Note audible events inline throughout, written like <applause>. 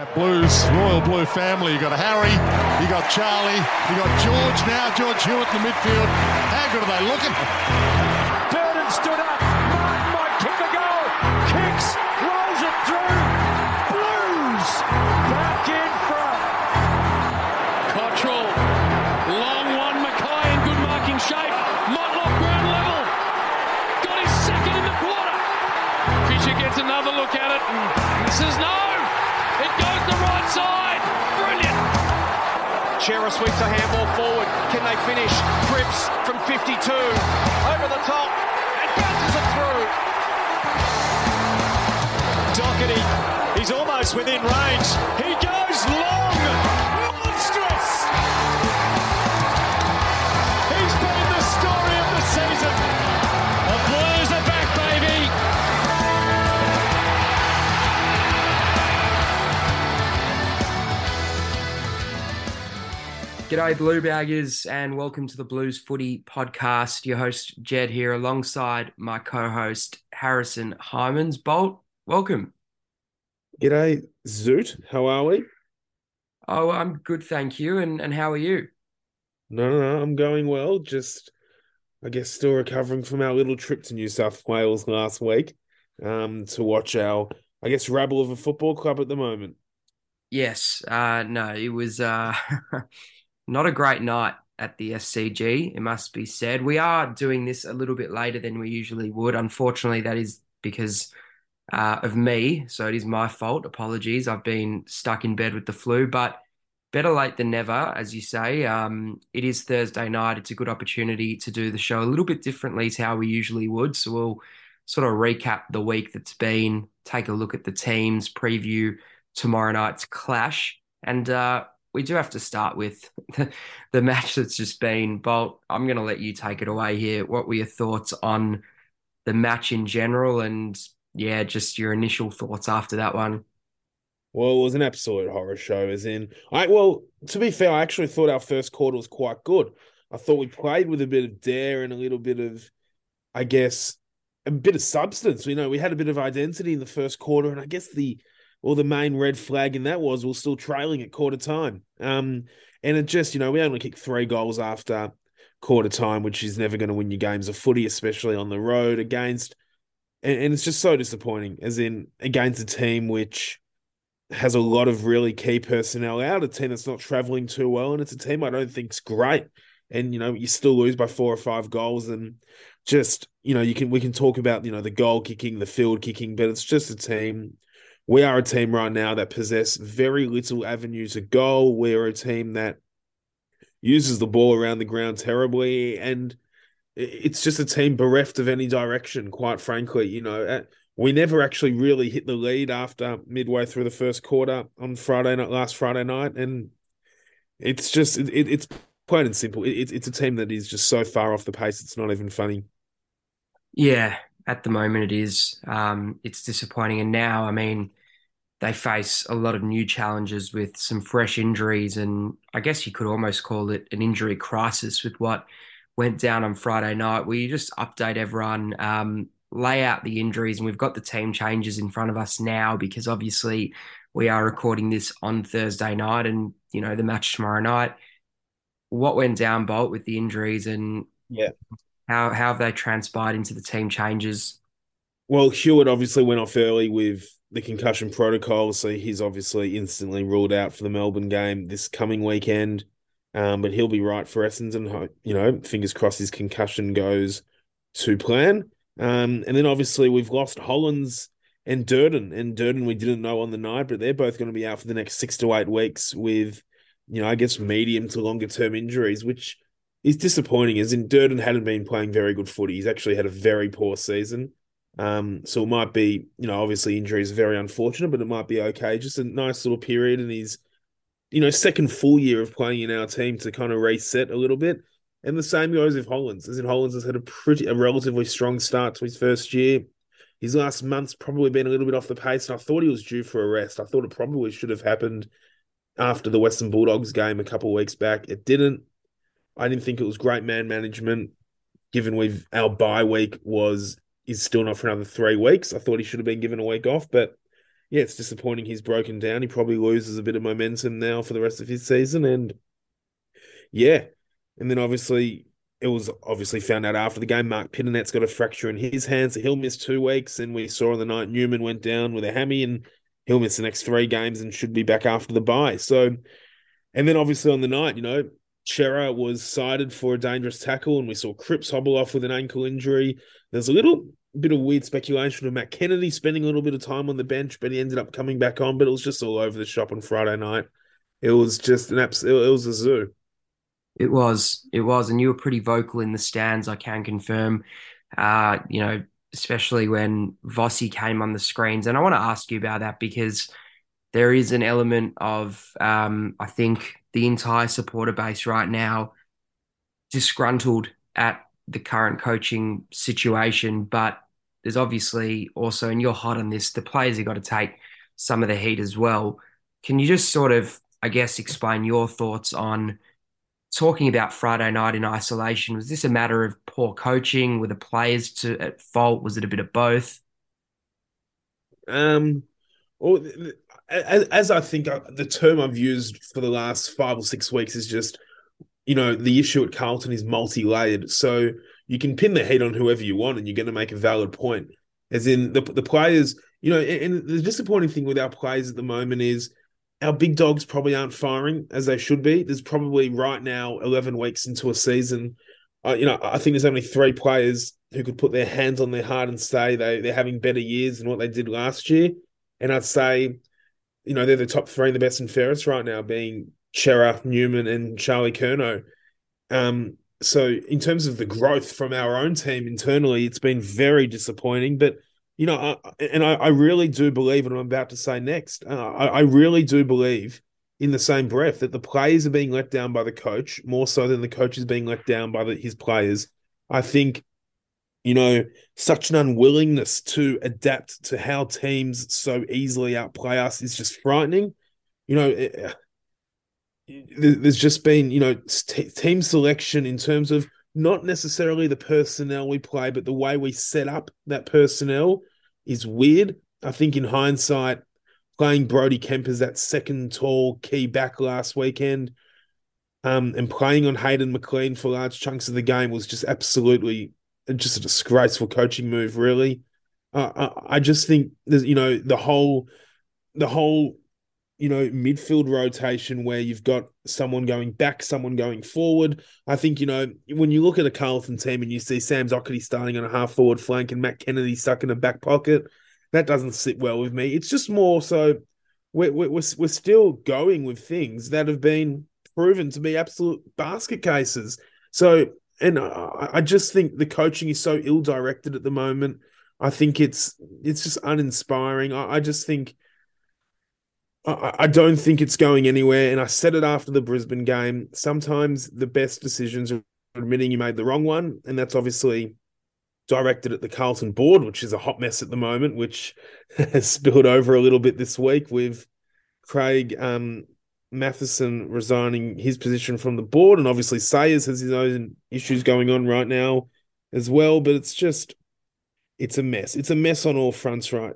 That Blues, Royal Blue family. You got Harry, you got Charlie, you got George now, George Hewett in the midfield. How good are they looking? Sweeps a handball forward. Can they finish? Cripps from 52. Over the top and bounces it through. Docherty, he's almost within range. He goes long. Monstrous. G'day, Blue Baggers, and welcome to the Blues Footy Podcast. Your host, Jedd, here alongside my co host, Harrison Hymans. Bolt, welcome. G'day, Zoot. How are we? Oh, I'm good, thank you. And, and how are you? No, no, no. I'm going well. Just, I guess, still recovering from our little trip to New South Wales last week um, to watch our, I guess, rabble of a football club at the moment. Yes, uh, no, it was uh, <laughs> not a great night at the SCG, it must be said. We are doing this a little bit later than we usually would. Unfortunately, that is because uh, of me. So it is my fault. Apologies. I've been stuck in bed with the flu, but better late than never, as you say. Um, it is Thursday night. It's a good opportunity to do the show a little bit differently to how we usually would. So we'll sort of recap the week that's been, take a look at the teams, preview tomorrow night's clash. And uh, we do have to start with the, the match that's just been. Bolt, I'm going to let you take it away here. What were your thoughts on the match in general? And yeah, just your initial thoughts after that one. Well, it was an absolute horror show. As in, I well, to be fair, I actually thought our first quarter was quite good. I thought we played with a bit of dare and a little bit of, I guess, a bit of substance. You know, we had a bit of identity in the first quarter, and I guess the well, the main red flag in that was we're still trailing at quarter time. Um, and it just, you know, we only kicked three goals after quarter time, which is never going to win you games of footy, especially on the road against. And, and it's just so disappointing, as in against a team which has a lot of really key personnel out, a team that's not traveling too well, and it's a team I don't think's great. And you know, you still lose by four or five goals, and just you know, you can we can talk about you know the goal kicking, the field kicking, but it's just a team we are a team right now that possess very little avenues to goal. We're a team that uses the ball around the ground terribly, and it's just a team bereft of any direction. Quite frankly, you know, we never actually really hit the lead after midway through the first quarter on Friday night, last Friday night, and it's just it, it's plain and simple. It, it's a team that is just so far off the pace. It's not even funny. Yeah, at the moment it is. Um, it's disappointing, and now I mean they face a lot of new challenges with some fresh injuries, and I guess you could almost call it an injury crisis with what went down on Friday night. Will you just update everyone, um, lay out the injuries, and we've got the team changes in front of us now because obviously we are recording this on Thursday night, and you know the match tomorrow night. What went down, Bolt, with the injuries, and yeah, how how have they transpired into the team changes? Well, Hewett obviously went off early with the concussion protocol, so he's obviously instantly ruled out for the Melbourne game this coming weekend. Um, but he'll be right for Essendon. You know, fingers crossed his concussion goes to plan. Um, and then obviously we've lost Hollands and Durdin. And Durdin we didn't know on the night, but they're both going to be out for the next six to eight weeks with, you know, I guess medium to longer term injuries, which is disappointing. As in Durdin hadn't been playing very good footy. He's actually had a very poor season. Um, so it might be, you know, obviously injury is very unfortunate, but it might be okay. Just a nice little period in his, you know, second full year of playing in our team to kind of reset a little bit. And the same goes with Hollands, as in Hollands has had a pretty, a relatively strong start to his first year. His last month's probably been a little bit off the pace, and I thought he was due for a rest. I thought it probably should have happened after the Western Bulldogs game a couple of weeks back. It didn't. I didn't think it was great man management, given we've our bye week was is still not for another three weeks. I thought he should have been given a week off, but yeah, it's disappointing he's broken down. He probably loses a bit of momentum now for the rest of his season. And yeah. And then obviously it was obviously found out after the game. Marc Pittonet's got a fracture in his hands. So he'll miss two weeks. And we saw on the night Newman went down with a hammy and he'll miss the next three games and should be back after the bye. So, and then obviously on the night, you know, Cerra was cited for a dangerous tackle and we saw Cripps hobble off with an ankle injury. There's a little bit of weird speculation of Matt Kennedy spending a little bit of time on the bench, but he ended up coming back on. But it was just all over the shop on Friday night. It was just an absolute, it was a zoo. It was, it was, and you were pretty vocal in the stands. I can confirm. Uh, you know, especially when Vossi came on the screens, and I want to ask you about that because there is an element of, um, I think, the entire supporter base right now disgruntled at the current coaching situation, but there's obviously also, and you're hot on this, the players have got to take some of the heat as well. Can you just sort of, I guess, explain your thoughts on talking about Friday night in isolation? Was this a matter of poor coaching? Were the players to at fault? Was it a bit of both? Um, well, as, as I think uh, the term I've used for the last five or six weeks is just you know, the issue at Carlton is multi layered. So you can pin the heat on whoever you want and you're going to make a valid point. As in the, the players, you know, and the disappointing thing with our players at the moment is our big dogs probably aren't firing as they should be. There's probably right now 11 weeks into a season. Uh, you know, I think there's only three players who could put their hands on their heart and say they, they're having better years than what they did last year. And I'd say, you know, they're the top three the best and fairest right now, being Cerra, Newman, and Charlie Curnow. Um, so in terms of the growth from our own team internally, it's been very disappointing. But you know, I, and I, I, really do believe, and I'm about to say next, uh, I, I really do believe in the same breath that the players are being let down by the coach more so than the coach is being let down by the, his players. I think, you know, such an unwillingness to adapt to how teams so easily outplay us is just frightening. You know, it, there's just been, you know, t- team selection in terms of not necessarily the personnel we play, but the way we set up that personnel is weird. I think in hindsight, playing Brody Kemp as that second tall key back last weekend um, and playing on Hayden McLean for large chunks of the game was just absolutely just a disgraceful coaching move, really. Uh, I, I just think there's, you know, the whole the whole you know, midfield rotation where you've got someone going back, someone going forward. I think, you know, when you look at a Carlton team and you see Sam Docherty starting on a half forward flank and Matt Kennedy stuck in a back pocket, that doesn't sit well with me. It's just more so we're, we're, we're still going with things that have been proven to be absolute basket cases. So, and I, just think the coaching is so ill directed at the moment. I think it's it's just uninspiring. I, I just think – I, I don't think it's going anywhere. And I said it after the Brisbane game. Sometimes the best decisions are admitting you made the wrong one. And that's obviously directed at the Carlton board, which is a hot mess at the moment, which <laughs> has spilled over a little bit this week with Craig um, Mathieson resigning his position from the board. And obviously Sayers has his own issues going on right now as well. But it's just, it's a mess. It's a mess on all fronts right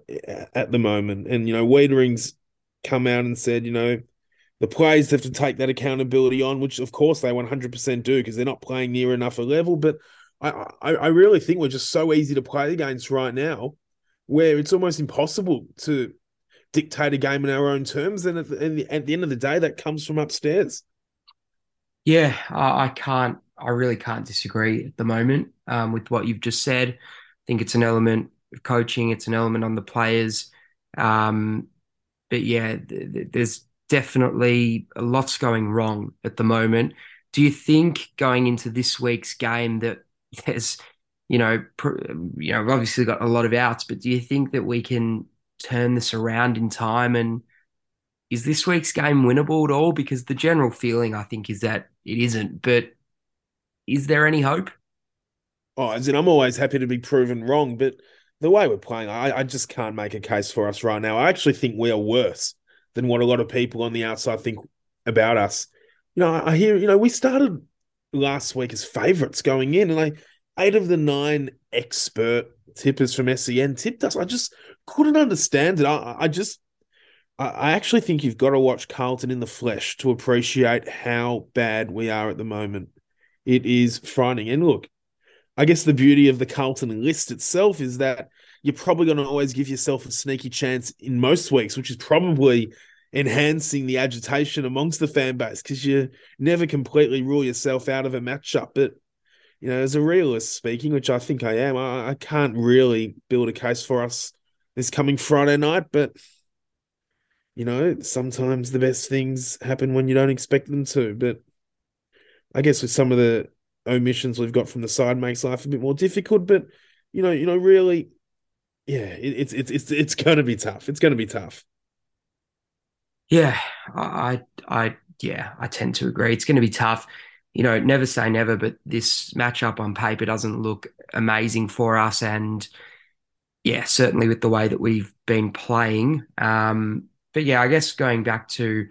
at the moment. And, you know, Weitering's come out and said, you know, the players have to take that accountability on, which of course they 100% do because they're not playing near enough a level. But I, I, I really think we're just so easy to play against right now, where it's almost impossible to dictate a game in our own terms. And at the, at the end of the day, that comes from upstairs. Yeah, I can't. I really can't disagree at the moment um, with what you've just said. I think it's an element of coaching. It's an element on the players. Um, but yeah, th- th- there's definitely lots going wrong at the moment. Do you think going into this week's game that there's, you know, pr- you know, obviously got a lot of outs, but do you think that we can turn this around in time? And is this week's game winnable at all? Because the general feeling, I think, is that it isn't. But is there any hope? Oh, as in, I'm always happy to be proven wrong, but the way we're playing, I, I just can't make a case for us right now. I actually think we are worse than what a lot of people on the outside think about us. You know, I hear, you know, we started last week as favourites going in, and I eight of the nine expert tippers from SEN tipped us. I just couldn't understand it. I, I just I, I actually think you've got to watch Carlton in the flesh to appreciate how bad we are at the moment. It is frightening. And look, I guess the beauty of the Carlton list itself is that you're probably going to always give yourself a sneaky chance in most weeks, which is probably enhancing the agitation amongst the fan base because you never completely rule yourself out of a matchup. But you know, as a realist speaking, which I think I am, I, I can't really build a case for us this coming Friday night. But you know, sometimes the best things happen when you don't expect them to. But I guess with some of the omissions we've got from the side makes life a bit more difficult. But you know, you know, really, yeah, it, it's it's it's it's going to be tough. It's going to be tough. Yeah, I, I, yeah, I tend to agree. It's going to be tough. You know, never say never, but this matchup on paper doesn't look amazing for us. And yeah, certainly with the way that we've been playing. Um, but yeah, I guess going back to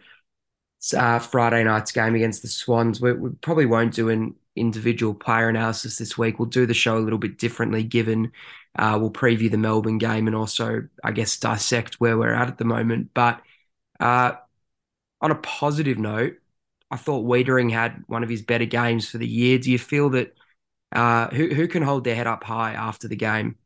uh, Friday night's game against the Swans, we, we, probably won't do an individual player analysis this week. We'll do the show a little bit differently, given uh, we'll preview the Melbourne game and also, I guess, dissect where we're at at the moment. But uh, on a positive note, I thought Weitering had one of his better games for the year. Do you feel that uh, who who can hold their head up high after the game?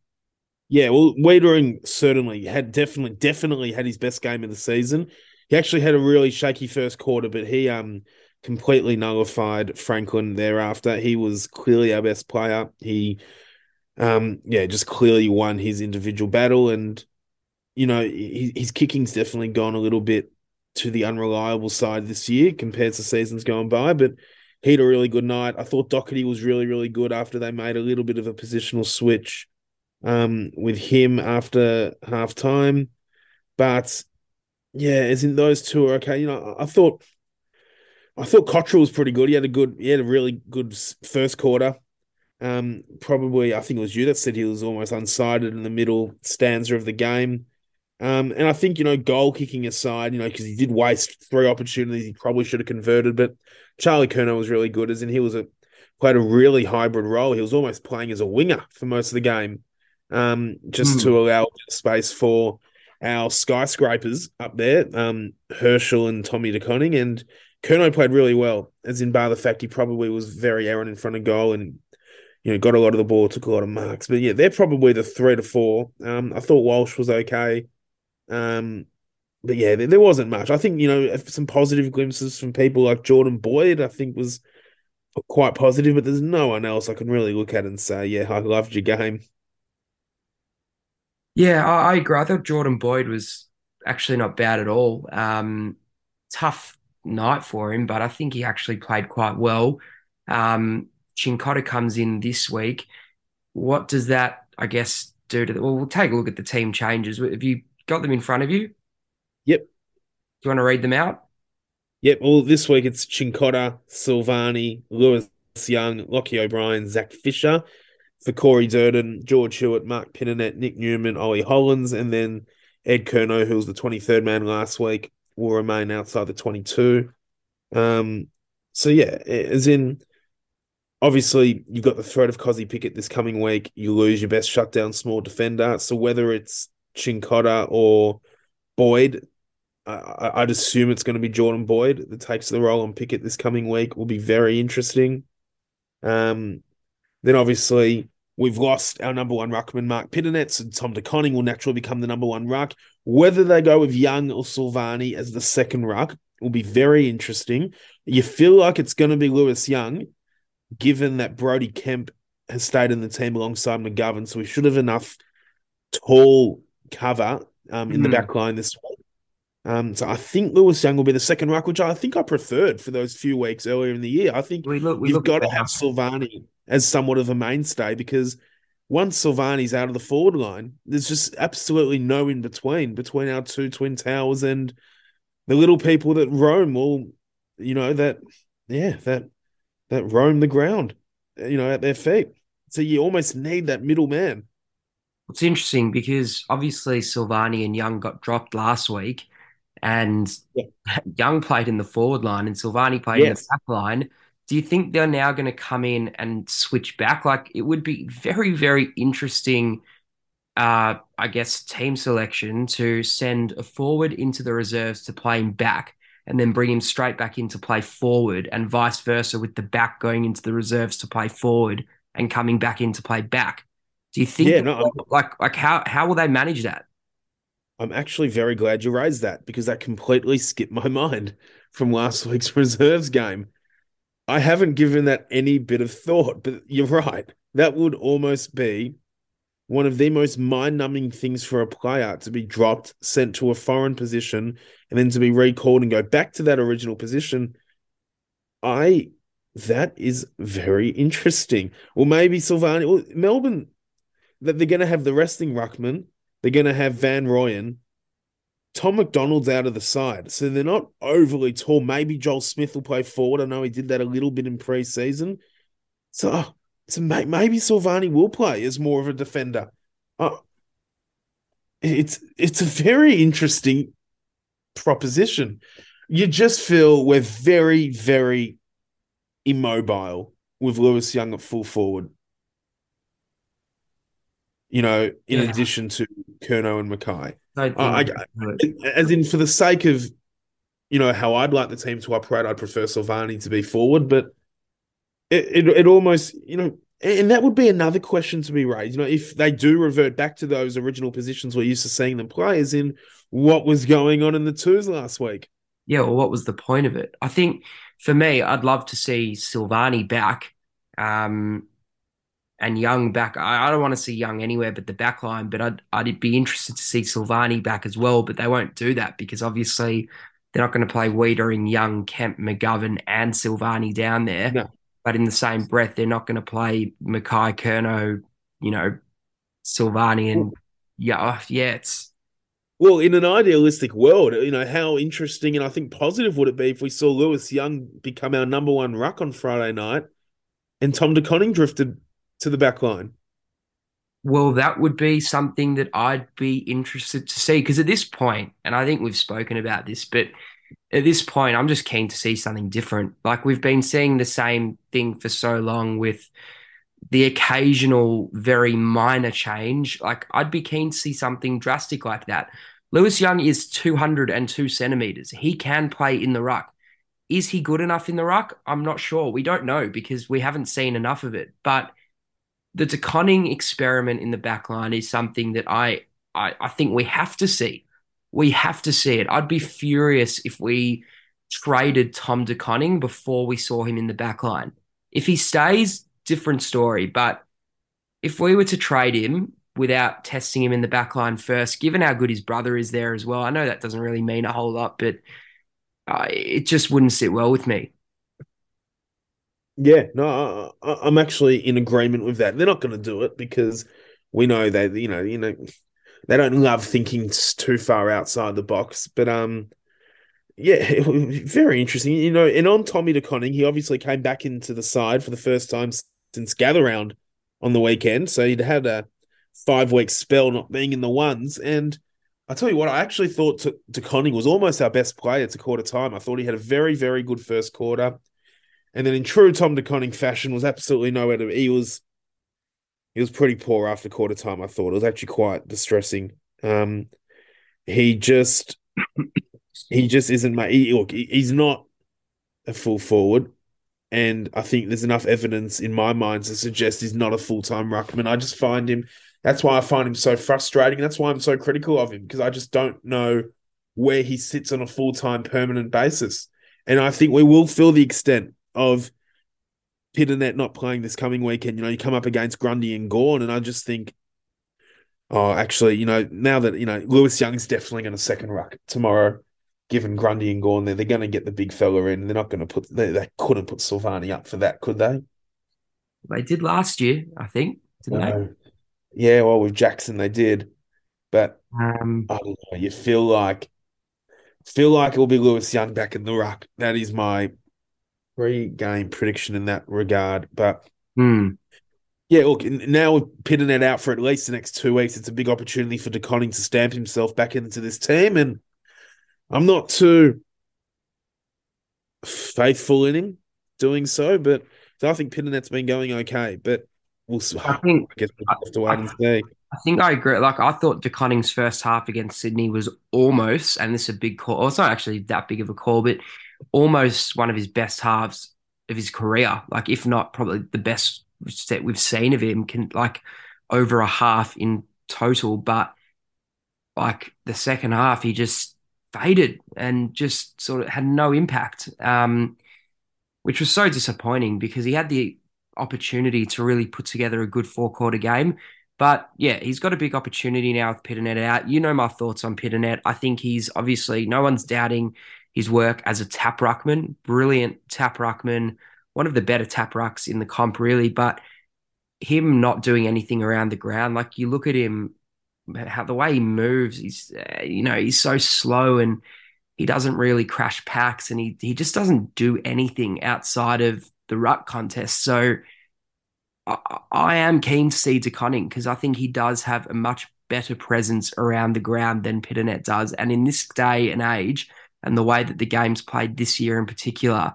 Yeah, well, Weitering certainly had definitely definitely had his best game of the season. He actually had a really shaky first quarter, but he um completely nullified Franklin thereafter. He was clearly our best player. He um yeah, just clearly won his individual battle and you know, his kicking's definitely gone a little bit to the unreliable side this year compared to seasons going by, but he had a really good night. I thought Docherty was really, really good after they made a little bit of a positional switch um, with him after half time. But yeah, as in those two are okay. You know, I thought I thought Cottrell was pretty good. He had a good, he had a really good first quarter. Um, probably, I think it was you that said he was almost unsighted in the middle stanza of the game. Um, and I think, you know, goal kicking aside, you know, because he did waste three opportunities he probably should have converted, but Charlie Curnow was really good, as in he was a played a really hybrid role. He was almost playing as a winger for most of the game, um, just mm. to allow space for our skyscrapers up there, um, Herschel and Tommy De Koning. And Curnow played really well, as in bar the fact he probably was very errant in front of goal and you know got a lot of the ball, took a lot of marks. But yeah, they're probably the three to four. Um, I thought Walsh was okay. Um, but yeah, there, there, wasn't much. I think you know some positive glimpses from people like Jordan Boyd. I think was quite positive, but there's no one else I can really look at and say, yeah, I loved your game. Yeah, I, I agree. I thought Jordan Boyd was actually not bad at all. Um, tough night for him, but I think he actually played quite well. Um, Cincotta comes in this week. What does that, I guess, do to the? Well, we'll take a look at the team changes. Have you got them in front of you? Yep. Do you want to read them out? Yep. Well, this week it's Cincotta, Silvagni, Lewis Young, Lockie O'Brien, Zach Fisher, for Corey Durdin, George Hewett, Marc Pittonet, Nick Newman, Ollie Hollands, and then Ed Curnow, who was the 23rd man last week, will remain outside the 22. Um, so, yeah, as in, obviously, you've got the threat of Kozzy Pickett this coming week. You lose your best shutdown small defender. So, whether it's Cincotta or Boyd. I, would assume it's going to be Jordan Boyd that takes the role on Pickett this coming week. Will be very interesting. Um, then obviously we've lost our number one ruckman, Marc Pittonet, and Tom De Koning will naturally become the number one ruck. Whether they go with Young or Silvagni as the second ruck will be very interesting. You feel like it's going to be Lewis Young, given that Brody Kemp has stayed in the team alongside McGovern, so we should have enough tall cover um, in mm. the hmm. back line this week. Um, so I think Lewis Young will be the second ruck, which I think I preferred for those few weeks earlier in the year. I think we look, we you've got to have Silvagni as somewhat of a mainstay because once Silvagni's out of the forward line, there's just absolutely no in between between our two twin towers and the little people that roam. Well, you know that, yeah, that that roam the ground, you know, at their feet. So you almost need that middle man. It's interesting because obviously Silvagni and Young got dropped last week, and yeah. <laughs> Young played in the forward line and Silvagni played yes. in the back line. Do you think they're now going to come in and switch back? Like it would be very, very interesting uh, I guess, team selection to send a forward into the reserves to play him back and then bring him straight back into play forward and vice versa with the back going into the reserves to play forward and coming back into play back. Do you think Yeah, no, like like how how will they manage that? I'm actually very glad you raised that because that completely skipped my <laughs> mind from last week's reserves game. I haven't given that any bit of thought, but you're right. That would almost be one of the most mind numbing things for a player to be dropped, sent to a foreign position, and then to be recalled and go back to that original position. I that is very interesting. Well, maybe Silvagni, well, Melbourne, that they're going to have the resting ruckman, they're going to have Van Rooyen. Tom McDonald's out of the side, so they're not overly tall. Maybe Joel Smith will play forward. I know he did that a little bit in preseason. So, so maybe Silvagni will play as more of a defender. Uh, it's it's a very interesting proposition. You just feel we're very, very immobile with Lewis Young at full forward. You know, in Yeah. addition to Curnow and McKay. I As in, for the sake of, you know, how I'd like the team to operate, I'd prefer Silvagni to be forward, but it, it, it almost, you know, and that would be another question to be raised. You know, if they do revert back to those original positions we're used to seeing them play, as in what was going on in the twos last week. yeah, well, what was the point of it? I think for me, I'd love to see Silvagni back, um, and Young back. I, I don't want to see Young anywhere but the back line, but I'd I'd be interested to see Silvagni back as well. But they won't do that because obviously they're not going to play Weitering, Young, Kemp, McGovern, and Silvagni down there. No. But in the same breath, they're not going to play McKay, Curnow, you know, Silvagni, and yeah, oh, yeah, it's Well, in an idealistic world, you know, how interesting and I think positive would it be if we saw Lewis Young become our number one ruck on Friday night and Tom De Koning drifted to the back line? Well, that would be something that I'd be interested to see because at this point, and I think we've spoken about this, but at this point, I'm just keen to see something different. Like we've been seeing the same thing for so long with the occasional very minor change. Like I'd be keen to see something drastic like that. Lewis Young is 202 centimeters. He can play in the ruck. Is he good enough in the ruck? I'm not sure. We don't know because we haven't seen enough of it. But the De Koning experiment in the back line is something that I, I I think we have to see. We have to see it. I'd be furious if we traded Tom De Koning before we saw him in the back line. If he stays, different story. But if we were to trade him without testing him in the back line first, given how good his brother is there as well, I know that doesn't really mean a whole lot, but uh, it just wouldn't sit well with me. Yeah, no, I, I'm actually in agreement with that. They're not going to do it because we know they, you know, you know, they don't love thinking too far outside the box. But um, yeah, <laughs> very interesting. You know, and on Tommy De Koning, he obviously came back into the side for the first time since gather round on the weekend. So he'd had a five week spell not being in the ones. And I tell you what, I actually thought De Koning was almost our best player to quarter time. I thought he had a very, very good first quarter. And then in true Tom De Koning fashion, was absolutely nowhere to he was he was pretty poor after quarter time, I thought. It was actually quite distressing. Um he just <coughs> he just isn't mate. He, look, he's not a full forward. And I think there's enough evidence in my mind to suggest he's not a full-time ruckman. I just find him that's why I find him so frustrating. That's why I'm so critical of him, because I just don't know where he sits on a full-time permanent basis. And I think we will feel the extent of Pittonet not playing this coming weekend. You know, you come up against Grundy and Gawn, and I just think, oh, actually, you know, now that, you know, Lewis Young's definitely going to second ruck tomorrow, given Grundy and Gawn there, they're going to get the big fella in. They're not going to put, they, they couldn't put Silvagni up for that, could they? They did last year, I think, didn't they? Yeah, well, with Jackson, they did. But Um, I don't know. You feel like feel like it will be Lewis Young back in the ruck. That is my pre-game prediction in that regard. But hmm. yeah, look, now with Pittonet out for at least the next two weeks, it's a big opportunity for De Koning to stamp himself back into this team. And I'm not too faithful in him doing so, but I think Pittonet's been going okay. But we'll I think I guess we'll have to wait and see. I think I agree. Like I thought De Koning's first half against Sydney was almost, and this is a big call. Well, it's not actually that big of a call, but almost one of his best halves of his career. Like if not probably the best set we've seen of him. Can like over a half in total, but like the second half, he just faded and just sort of had no impact, um, which was so disappointing because he had the opportunity to really put together a good four quarter game. But yeah, he's got a big opportunity now with Pittonet out. You know my thoughts on Pittonet. I think he's obviously no one's doubting his work as a tap ruckman, brilliant tap ruckman, one of the better tap rucks in the comp, really. But him not doing anything around the ground, like you look at him, how the way he moves, he's uh, you know he's so slow and he doesn't really crash packs and he he just doesn't do anything outside of the ruck contest. So I, I am keen to see De Koning because I think he does have a much better presence around the ground than Pittonet does. And in this day and age, and the way that the game's played this year in particular,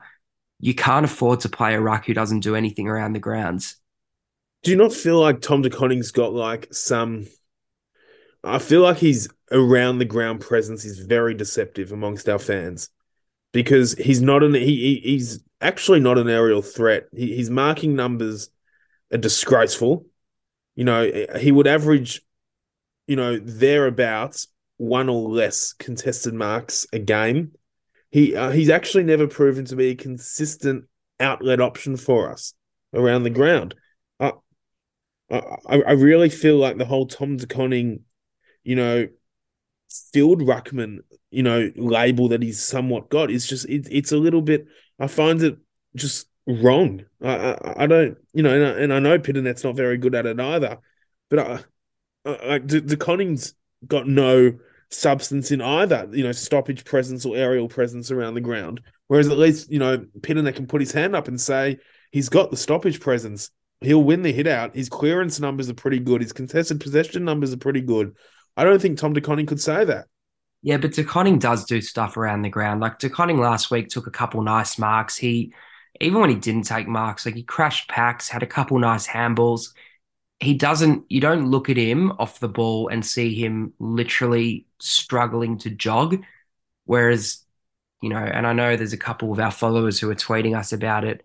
you can't afford to play a ruck who doesn't do anything around the grounds. Do you not feel like Tom De Koning's got like some? I feel like his around the ground presence is very deceptive amongst our fans because he's not an he, he's actually not an aerial threat. He, his marking numbers are disgraceful. You know, he would average, you know, thereabouts one or less contested marks a game. He uh, he's actually never proven to be a consistent outlet option for us around the ground. Uh, I I really feel like the whole Tom De Koning, you know, field ruckman, you know, label that he's somewhat got is just it, it's a little bit. I find it just wrong. I, I, I don't, you know, and I, and I know Pittonet's not very good at it either, but I, I, De, De Koning's got no substance in either, you know, stoppage presence or aerial presence around the ground. Whereas at least, you know, Pittonet can put his hand up and say he's got the stoppage presence. He'll win the hit out. His clearance numbers are pretty good. His contested possession numbers are pretty good. I don't think Tom De Koning could say that. Yeah, but De Koning does do stuff around the ground. Like De Koning last week took a couple nice marks. He even when he didn't take marks, like he crashed packs, had a couple nice handballs. He doesn't, you don't look at him off the ball and see him literally struggling to jog. Whereas, you know, and I know there's a couple of our followers who are tweeting us about it.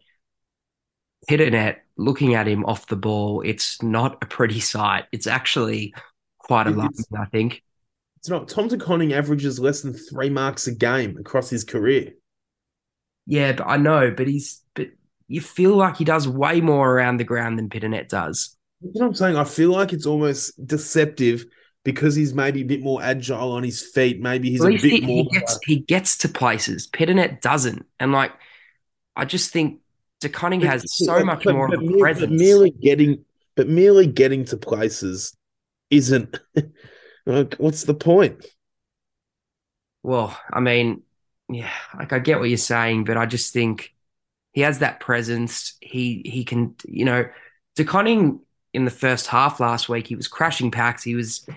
Pittonet, looking at him off the ball, it's not a pretty sight. It's actually quite alarming, I think. It's not. Tom De Koning averages less than three marks a game across his career. Yeah, but I know, but he's but you feel like he does way more around the ground than Pittonet does. Know what I'm saying? I feel like it's almost deceptive because he's maybe a bit more agile on his feet. Maybe he's a bit he, more. He gets, he gets to places. Pittonet doesn't, and like I just think De Koning has so much but, more but, of a presence. But merely getting, but merely getting to places isn't. <laughs> like, what's the point? Well, I mean, yeah, like I get what you're saying, but I just think he has that presence. He he can, you know, De in the first half last week, he was crashing packs. He was,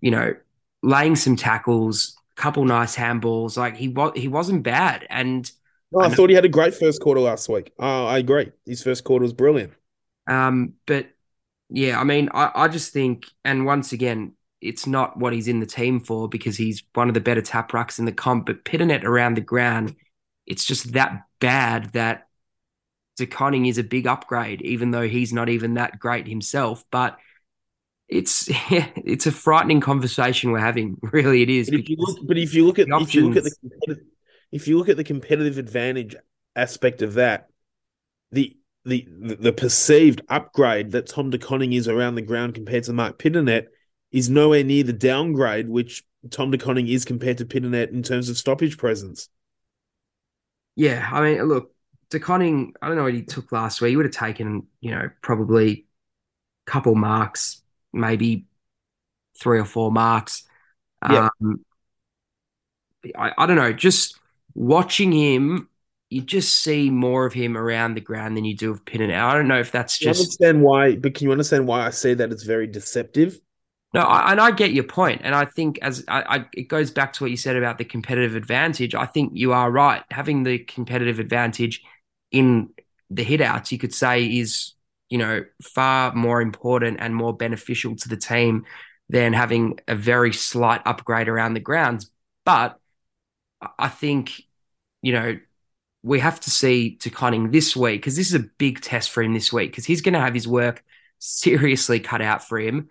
you know, laying some tackles, a couple nice handballs. Like he was he wasn't bad. And no, I, I thought he had a great first quarter last week. Uh, I agree. His first quarter was brilliant. Um, but yeah, I mean, I, I just think, and once again, it's not what he's in the team for because he's one of the better tap rucks in the comp. But Pittonet around the ground, it's just that bad that De Koning is a big upgrade, even though he's not even that great himself. But it's <laughs> yeah, it's a frightening conversation we're having. <laughs> Really, it is. But if you look, but if you look at if you look at the if you look at the competitive advantage aspect of that, the the the perceived upgrade that Tom De Koning is around the ground compared to Marc Pittonet is nowhere near the downgrade which Tom De Koning is compared to Pittonet in terms of stoppage presence. Yeah, I mean, look, De Koning, I don't know what he took last week. He would have taken, you know, probably a couple marks, maybe three or four marks. Yeah. Um, I, I don't know, just watching him, you just see more of him around the ground than you do of Pittonet. I don't know if that's just. understand why, but can you understand why I say that it's very deceptive? No, I, and I get your point. point, and I think as I, I, it goes back to what you said about the competitive advantage. I think you are right. Having the competitive advantage in the hitouts, you could say, is you know, far more important and more beneficial to the team than having a very slight upgrade around the grounds. But I think, you know, we have to see De Koning this week because this is a big test for him this week because he's going to have his work seriously cut out for him.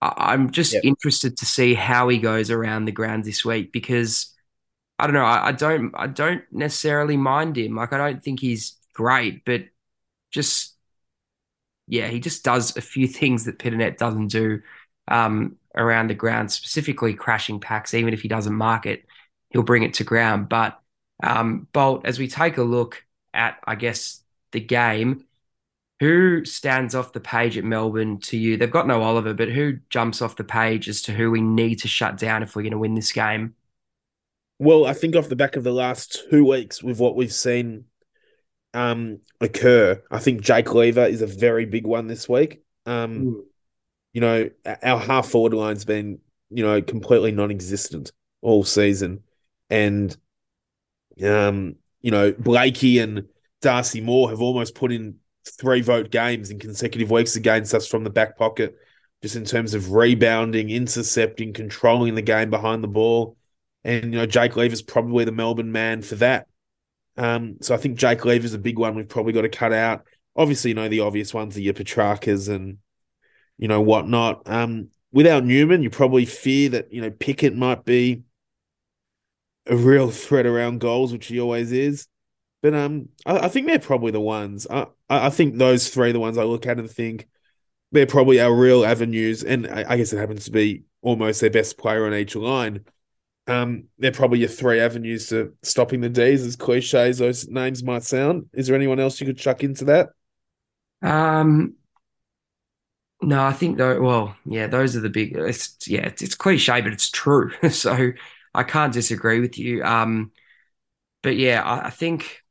I'm just yep. interested to see how he goes around the grounds this week because I don't know. I, I, don't. I don't necessarily mind him. Like I don't think he's great, but just yeah, he just does a few things that Pittonet doesn't do um, around the ground, specifically crashing packs. Even if he doesn't mark it, he'll bring it to ground. But um, Bolt, as we take a look at, I guess the game who stands off the page at Melbourne to you? They've got no Oliver, but who jumps off the page as to who we need to shut down if we're going to win this game? Well, I think off the back of the last two weeks, with what we've seen um, occur, I think Jake Lever is a very big one this week. Um, mm. You know, our half forward line's been, you know, completely non existent all season. And, um, you know, Blakey and Darcy Moore have almost put in three vote games in consecutive weeks against us from the back pocket, just in terms of rebounding, intercepting, controlling the game behind the ball. And, you know, Jake Lever's probably the Melbourne man for that. Um, so I think Jake Lever's a big one we've probably got to cut out. Obviously, you know, the obvious ones are your Petraccas and, you know, whatnot. Um, without Newman, you probably fear that, you know, Pickett might be a real threat around goals, which he always is. But um, I, I think they're probably the ones. I, I think those three are the ones I look at and think they're probably our real avenues. And I, I guess it happens to be almost their best player on each line. Um, they're probably your three avenues to stopping the D's, as cliche as those names might sound. Is there anyone else you could chuck into that? Um, no, I think though. Well, yeah, those are the big. It's yeah, it's, it's cliche, but it's true. <laughs> so I can't disagree with you. Um, but yeah, I, I think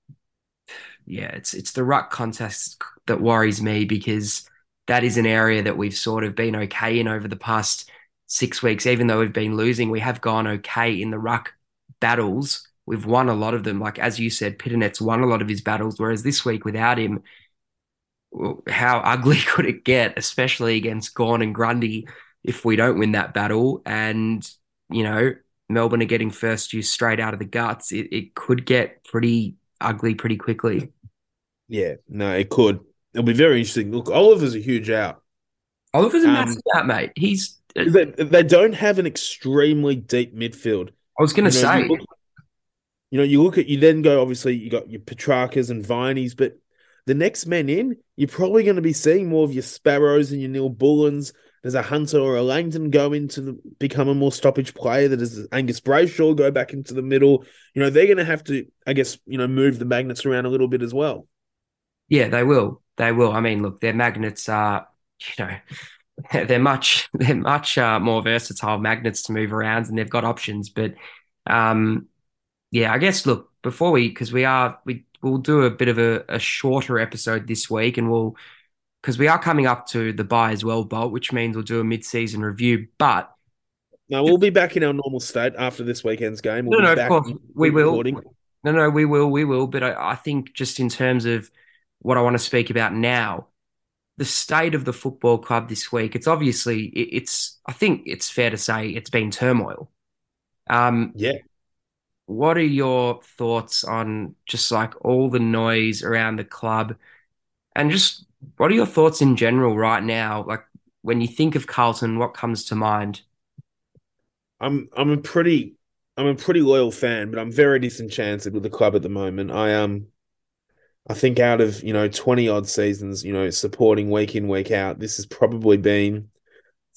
yeah, it's it's the ruck contest that worries me because that is an area that we've sort of been okay in over the past six weeks. Even though we've been losing, we have gone okay in the ruck battles. We've won a lot of them. Like as you said, Pittonet's won a lot of his battles, whereas this week without him, how <laughs> ugly could it get, especially against Gawn and Grundy, if we don't win that battle? And you know, Melbourne are getting first use straight out of the guts. It, it could get pretty ugly pretty quickly. Yeah, no, it could. It'll be very interesting. Look, Oliver's a huge out. Oliver's a um, massive out, mate. He's they, they don't have an extremely deep midfield. I was going to you know, say, you, look, you know, you look at you then go. Obviously, you got your Petraccas and Vineys, but the next men in, you're probably going to be seeing more of your Sparrows and your Neal-Bullens. There's a Hunter or a Langton go into the become a more stoppage player. That is Angus Brayshaw go back into the middle. You know, they're going to have to, I guess, you know, move the magnets around a little bit as well. Yeah, they will. They will. I mean, look, their magnets are, you know, <laughs> they're much <laughs> they're much uh, more versatile magnets to move around, and they've got options. But um, yeah, I guess look before we because we are we we'll do a bit of a, a shorter episode this week, and we'll because we are coming up to the buy as well, Bolt, which means we'll do a mid-season review. But no, we'll be back in our normal state after this weekend's game. We'll no, no, of course we will. No, no, we will, we will. But I, I think just in terms of what I want to speak about now, the state of the football club this week. It's obviously it's. I think it's fair to say it's been turmoil. Um, yeah. What are your thoughts on just like all the noise around the club, and just what are your thoughts in general right now? Like when you think of Carlton, what comes to mind? I'm I'm a pretty I'm a pretty loyal fan, but I'm very disenchanted with the club at the moment. I um I think out of, you know, 20 odd seasons, you know, supporting week in, week out, this has probably been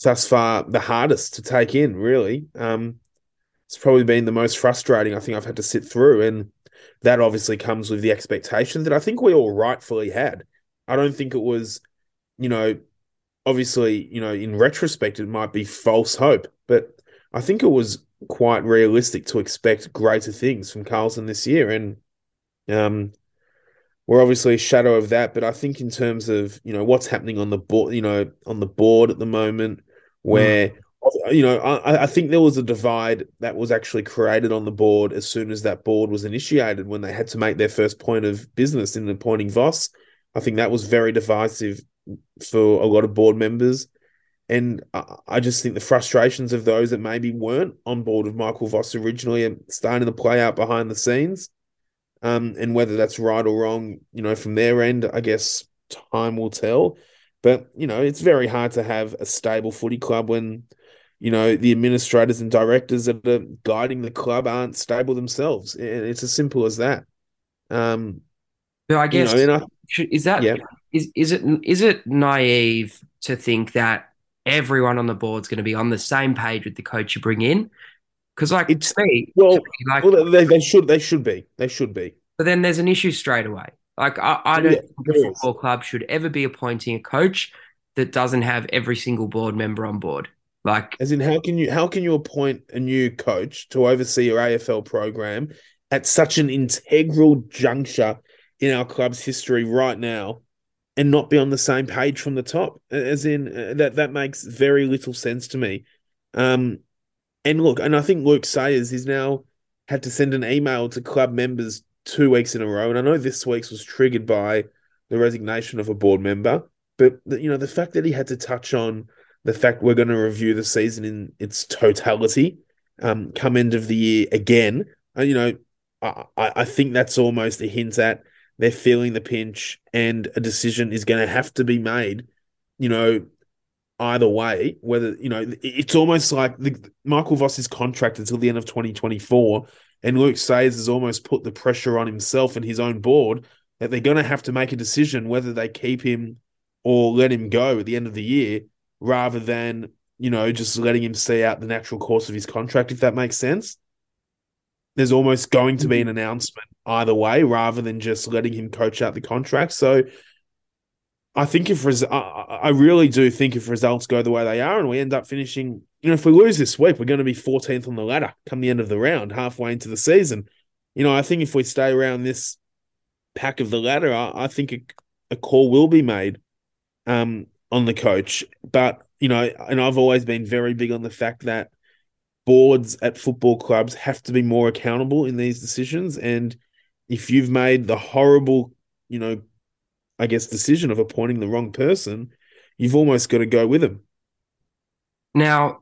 thus far the hardest to take in, really. Um, it's probably been the most frustrating I think I've had to sit through. And that obviously comes with the expectation that I think we all rightfully had. I don't think it was, you know, obviously, you know, in retrospect, it might be false hope, but I think it was quite realistic to expect greater things from Carlton this year. And um, we're obviously a shadow of that. But I think in terms of you know what's happening on the board, you know, on the board at the moment, where mm. you know I, I think there was a divide that was actually created on the board as soon as that board was initiated when they had to make their first point of business in appointing Voss. I think that was very divisive for a lot of board members. And I just think the frustrations of those that maybe weren't on board with Michael Voss originally are starting to play out behind the scenes. Um, and whether that's right or wrong, you know, from their end, I guess time will tell. But, you know, it's very hard to have a stable footy club when, you know, the administrators and directors that are guiding the club aren't stable themselves. It's as simple as that. Um, but I guess you know, I, is that yeah. is is it is it naive to think that everyone on the board's going to be on the same page with the coach you bring in? Because like it's me, well, me, like, well they, they should they should be they should be. But then there's an issue straight away. Like I, I don't yeah, think a football club should ever be appointing a coach that doesn't have every single board member on board. Like as in how can you how can you appoint a new coach to oversee your AFL program at such an integral juncture in our club's history right now and not be on the same page from the top as in uh, that that makes very little sense to me um and look and i think luke sayers is now had to send an email to club members two weeks in a row. And i know this week's was triggered by the resignation of a board member but you know the fact that he had to touch on the fact we're going to review the season in its totality um come end of the year again uh, you know I, I think that's almost a hint at they're feeling the pinch and a decision is going to have to be made, you know, either way, whether, you know, it's almost like the, Michael Voss's contract until the end of 2024. And Luke Sayers has almost put the pressure on himself and his own board that they're going to have to make a decision whether they keep him or let him go at the end of the year rather than, you know, just letting him see out the natural course of his contract, if that makes sense there's almost going to be an mm-hmm. announcement either way rather than just letting him coach out the contract. So I think if res- I really do think if results go the way they are and we end up finishing, you know, if we lose this week, we're going to be 14th on the ladder come the end of the round, halfway into the season. You know, I think if we stay around this pack of the ladder, I, I think a, a, call will be made um, on the coach. But, you know, and I've always been very big on the fact that boards at football clubs have to be more accountable in these decisions. And if you've made the horrible, you know, I guess decision of appointing the wrong person, you've almost got to go with them. Now,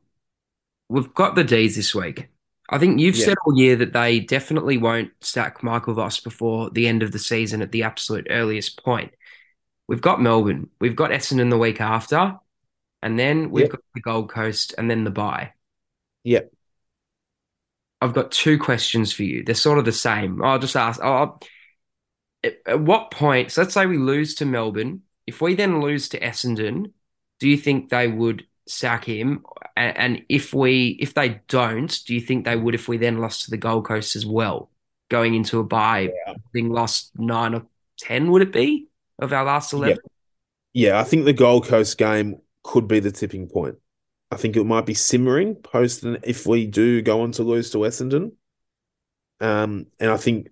we've got the D's this week. I think you've yeah. said all year that they definitely won't sack Michael Voss before the end of the season at the absolute earliest point. We've got Melbourne, we've got Essendon the week after, and then we've got the Gold Coast and then the bye. Yep. I've got two questions for you. They're sort of the same. I'll just ask. I'll, at what point? So let's say we lose to Melbourne. If we then lose to Essendon, do you think they would sack him? And, and if we, if they don't, do you think they would if we then lost to the Gold Coast as well, going into a bye, yeah. being lost nine or ten? Would it be of our last eleven? Yeah. yeah, I think the Gold Coast game could be the tipping point. I think it might be simmering post if we do go on to lose to Essendon. Um, and I think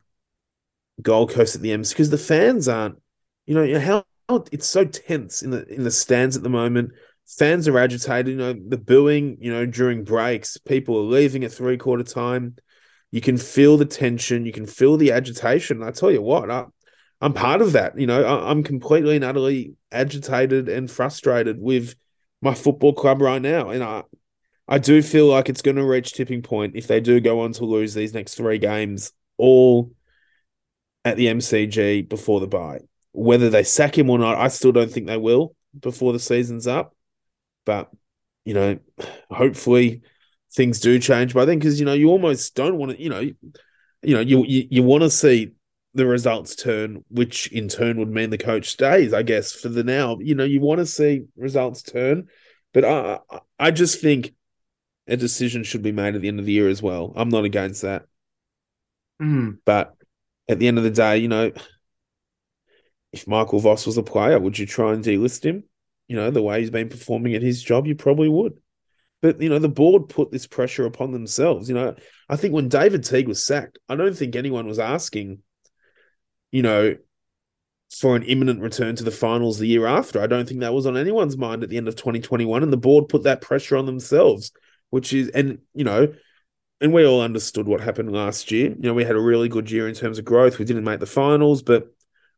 Gold Coast at the M's because the fans aren't, you know, how, how it's so tense in the in the stands at the moment. Fans are agitated. You know, the booing. You know, during breaks, people are leaving at three quarter time. You can feel the tension. You can feel the agitation. I tell you what, I, I'm part of that. You know, I, I'm completely and utterly agitated and frustrated with my football club right now. And I I do feel like it's going to reach tipping point if they do go on to lose these next three games all at the MCG before the bye. Whether they sack him or not, I still don't think they will before the season's up. But you know, hopefully things do change by then because you know you almost don't want to. You know, you know you you, you want to see the results turn, which in turn would mean the coach stays, I guess, for the now. You know, you want to see results turn, but I, I just think a decision should be made at the end of the year as well. I'm not against that. Mm. But at the end of the day, you know, if Michael Voss was a player, would you try and delist him? You know, the way he's been performing at his job, you probably would. But you know, the board put this pressure upon themselves. You know, I think when David Teague was sacked, I don't think anyone was asking you know, for an imminent return to the finals the year after. I don't think that was on anyone's mind at the end of 2021. And the board put that pressure on themselves, which is, and, you know, and we all understood what happened last year. You know, we had a really good year in terms of growth. We didn't make the finals, but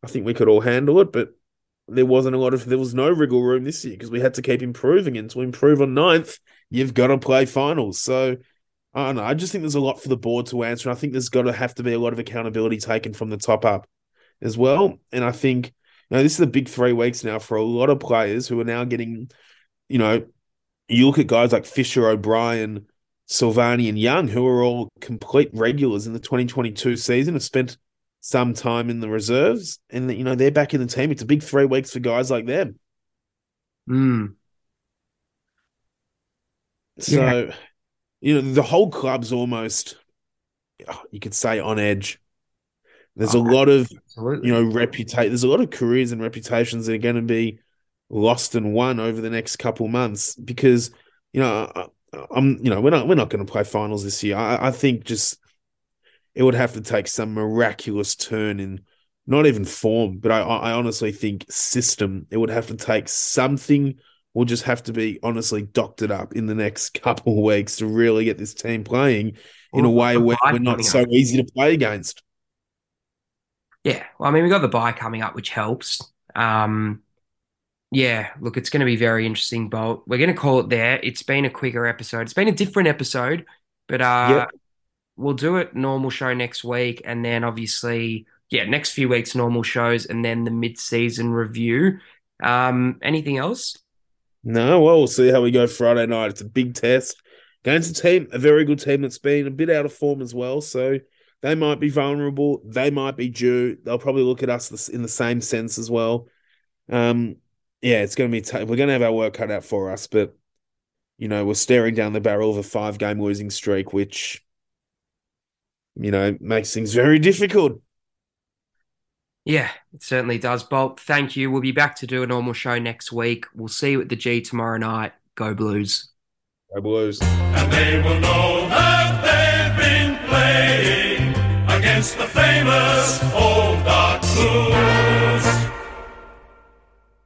I think we could all handle it. But there wasn't a lot of there was no wriggle room this year because we had to keep improving, and to improve on ninth, you've got to play finals. So I don't know. I just think there's a lot for the board to answer. And I think there's got to have to be a lot of accountability taken from the top up as well. And I think you know this is a big three weeks now for a lot of players who are now getting, you know, you look at guys like Fisher, O'Brien, Silvagni, and Young, who are all complete regulars in the 2022 season, have spent some time in the reserves, and you know they're back in the team. It's a big three weeks for guys like them. Mm. So, Yeah. you know, the whole club's almost, oh, you could say, on edge. There's a Oh, lot of, Absolutely. you know, reputation. There's a lot of careers and reputations that are going to be lost and won over the next couple months because, you know, I, I'm, you know, we're not we're not going to play finals this year. I, I think just it would have to take some miraculous turn in not even form, but I, I honestly think system. It would have to take something will just have to be honestly doctored up in the next <laughs> couple of weeks to really get this team playing in a way where we're not so up. easy to play against. Yeah, well, I mean, we got the bye coming up, which helps. Um, yeah, look, it's going to be very interesting, Bolt. We're going to call it there. It's been a quicker episode. It's been a different episode, but uh, Yep. we'll do it normal show next week, and then obviously, yeah, next few weeks normal shows, and then the mid-season review. Um, anything else? No, well, we'll see how we go Friday night. It's a big test against a team, a very good team that's been a bit out of form as well. So they might be vulnerable. They might be due. They'll probably look at us in the same sense as well. Um, yeah, it's going to be. T- we're going to have our work cut out for us, but you know, we're staring down the barrel of a five-game losing streak, which you know makes things very difficult. Yeah, it certainly does, Bolt. Thank you. We'll be back to do a normal show next week. We'll see you at the G tomorrow night. Go Blues. Go Blues. and they will know that they've been playing against the famous old guard.